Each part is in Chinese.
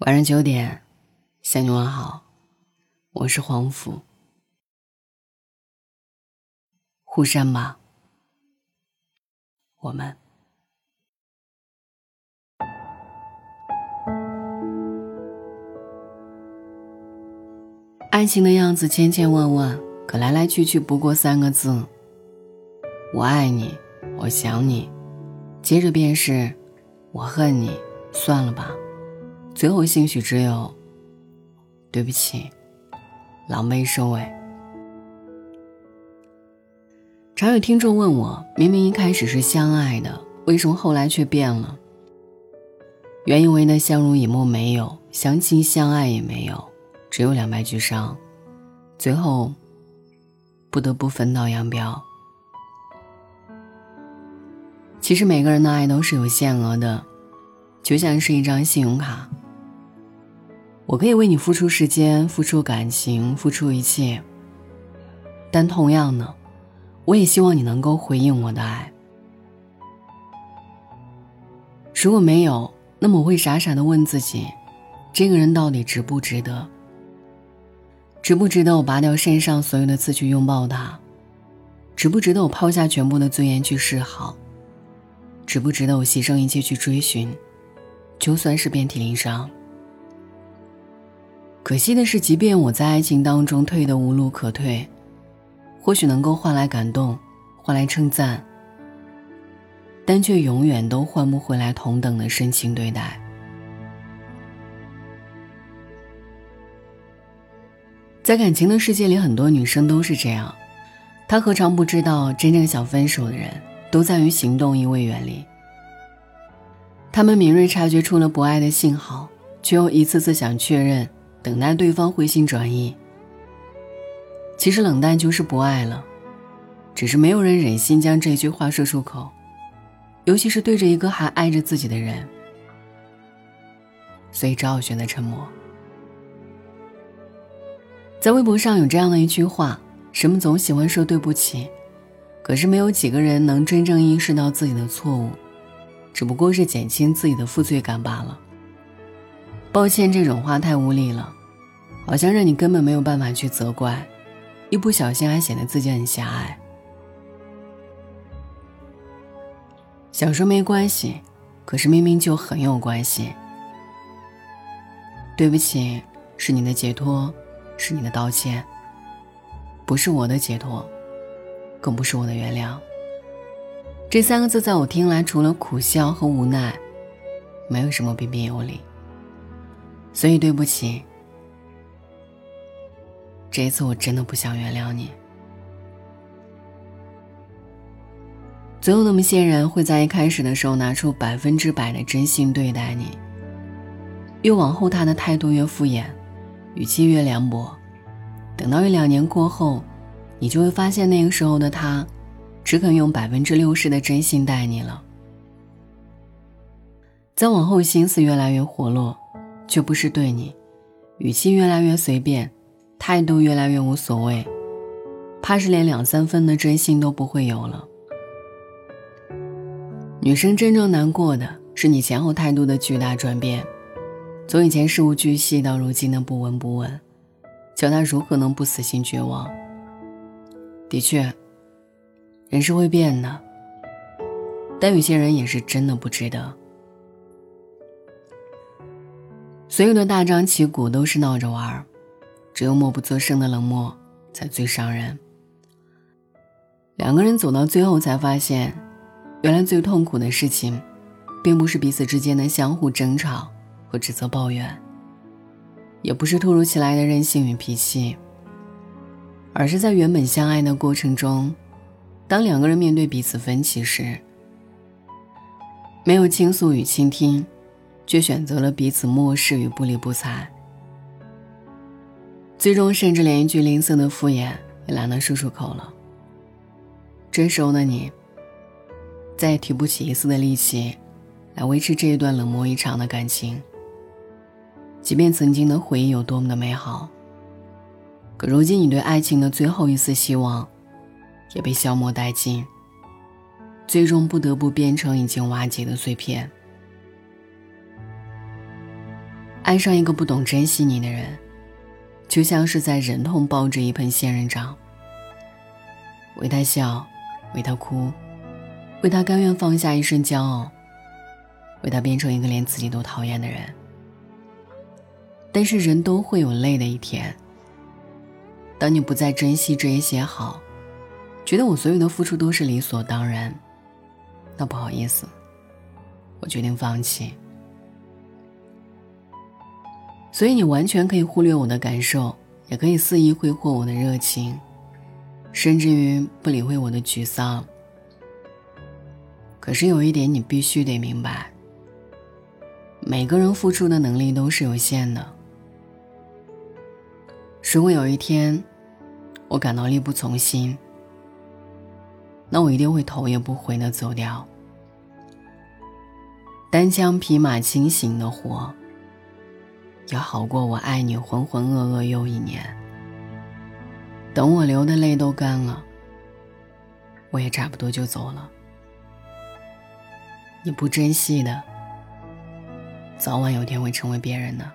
晚上九点，向你问好，我是黄甫。互删吧，我们。爱情的样子千千万万，可来来去去不过三个字：我爱你，我想你，接着便是我恨你，算了吧。最后兴许只有对不起，狼狈收尾。常有听众问我，明明一开始是相爱的，为什么后来却变了？原以为的相濡以沫没有，相亲相爱也没有，只有两败俱伤，最后不得不分道扬镳。其实每个人的爱都是有限额的，就像是一张信用卡。我可以为你付出时间，付出感情，付出一切。但同样的，我也希望你能够回应我的爱。如果没有，那么我会傻傻的问自己：这个人到底值不值得？值不值得我拔掉身上所有的刺去拥抱他？值不值得我抛下全部的尊严去示好？值不值得我牺牲一切去追寻？就算是遍体鳞伤。可惜的是，即便我在爱情当中退得无路可退，或许能够换来感动，换来称赞，但却永远都换不回来同等的深情对待。在感情的世界里，很多女生都是这样，她何尝不知道，真正想分手的人都在于行动一味远离。他们敏锐察觉出了不爱的信号，却又一次次想确认。等待对方回心转意。其实冷淡就是不爱了，只是没有人忍心将这句话说出口，尤其是对着一个还爱着自己的人，所以只好选择沉默。在微博上有这样的一句话：人们总喜欢说对不起，可是没有几个人能真正意识到自己的错误，只不过是减轻自己的负罪感罢了。抱歉，这种话太无力了，好像让你根本没有办法去责怪，一不小心还显得自己很狭隘。想说没关系，可是明明就很有关系。对不起，是你的解脱，是你的道歉，不是我的解脱，更不是我的原谅。这三个字在我听来，除了苦笑和无奈，没有什么彬彬有礼。所以对不起，这一次我真的不想原谅你。总有那么些人会在一开始的时候拿出百分之百的真心对待你，越往后他的态度越敷衍，语气越凉薄，等到一两年过后，你就会发现那个时候的他，只肯用百分之六十的真心待你了。再往后，心思越来越活络。却不是对你，语气越来越随便，态度越来越无所谓，怕是连两三分的真心都不会有了。女生真正难过的是你前后态度的巨大转变，从以前事无巨细到如今的不闻不问，叫她如何能不死心绝望？的确，人是会变的，但有些人也是真的不值得。所有的大张旗鼓都是闹着玩儿，只有默不作声的冷漠才最伤人。两个人走到最后才发现，原来最痛苦的事情，并不是彼此之间的相互争吵和指责抱怨，也不是突如其来的任性与脾气，而是在原本相爱的过程中，当两个人面对彼此分歧时，没有倾诉与倾听。却选择了彼此漠视与不理不睬，最终甚至连一句吝啬的敷衍也懒得说出口了。这时候的你，再也提不起一丝的力气，来维持这一段冷漠异常的感情。即便曾经的回忆有多么的美好，可如今你对爱情的最后一丝希望，也被消磨殆尽，最终不得不变成已经瓦解的碎片。爱上一个不懂珍惜你的人，就像是在忍痛抱着一盆仙人掌，为他笑，为他哭，为他甘愿放下一身骄傲，为他变成一个连自己都讨厌的人。但是人都会有累的一天。当你不再珍惜这一些好，觉得我所有的付出都是理所当然，那不好意思，我决定放弃。所以你完全可以忽略我的感受，也可以肆意挥霍我的热情，甚至于不理会我的沮丧。可是有一点你必须得明白：每个人付出的能力都是有限的。如果有一天，我感到力不从心，那我一定会头也不回的走掉，单枪匹马清醒的活，也好过我爱你浑浑噩噩又一年。等我流的泪都干了，我也差不多就走了。你不珍惜的，早晚有天会成为别人的。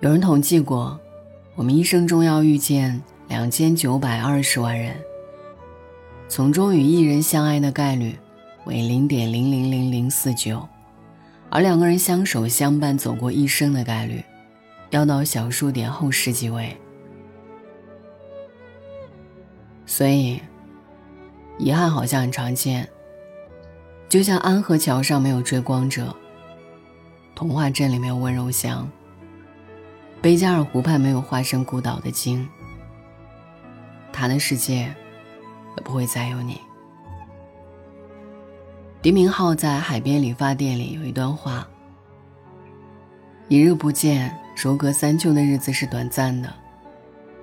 有人统计过，我们一生中要遇见两千九百二十万人，从中与一人相爱的概率为零点零零零零四九，而两个人相守相伴走过一生的概率，要到小数点后十几位。所以，遗憾好像很常见，就像安河桥上没有追光者，童话镇里没有温柔乡。贝加尔湖畔没有化身孤岛的鲸，他的世界也不会再有你。狄明浩在海边理发店里有一段话：一日不见，如隔三秋的日子是短暂的，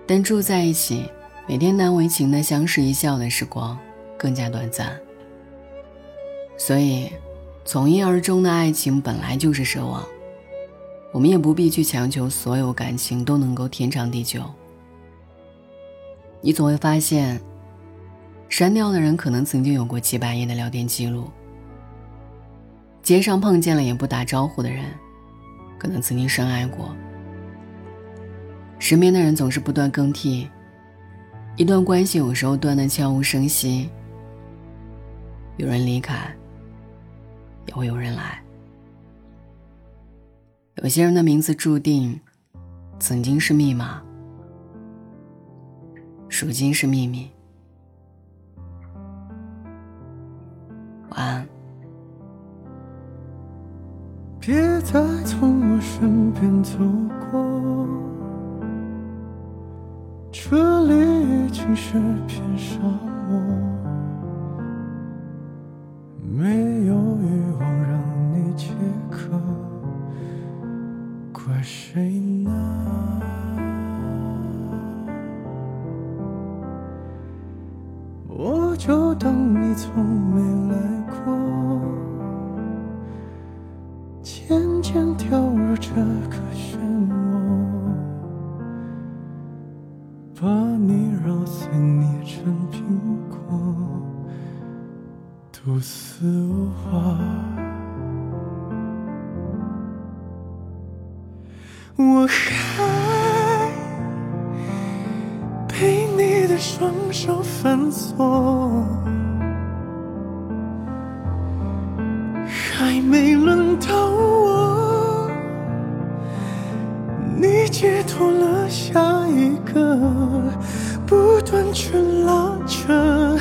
但住在一起，每天难为情的相视一笑的时光更加短暂。所以，从一而终的爱情本来就是奢望。我们也不必去强求所有感情都能够天长地久。你总会发现，删掉的人可能曾经有过几百页的聊天记录；街上碰见了也不打招呼的人，可能曾经深爱过。身边的人总是不断更替，一段关系有时候断得悄无声息。有人离开，也会有人来。有些人的名字注定曾经是密码，如今是秘密。晚安。别再从我身边走过，这里已经是片沙漠，这个漩涡，把你揉碎捏成苹果，毒死我。我还被你的双手反锁，还没轮到去拉扯，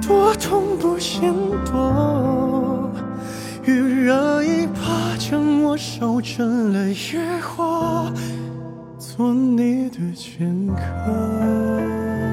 多痛不嫌多，愈热一把将我烧成了野火，做你的剑客。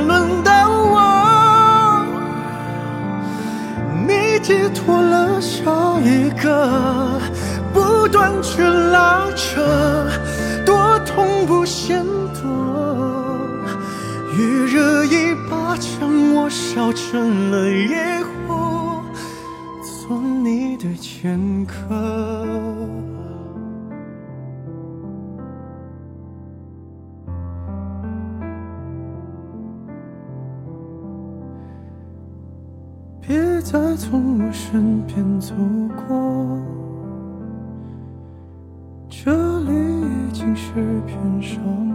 轮到我，你寄托了下一个，不断去拉扯，多痛不嫌多。余热一把将我烧成了野火，做你的剑客。再从我身边走过，这里已经是片沙漠，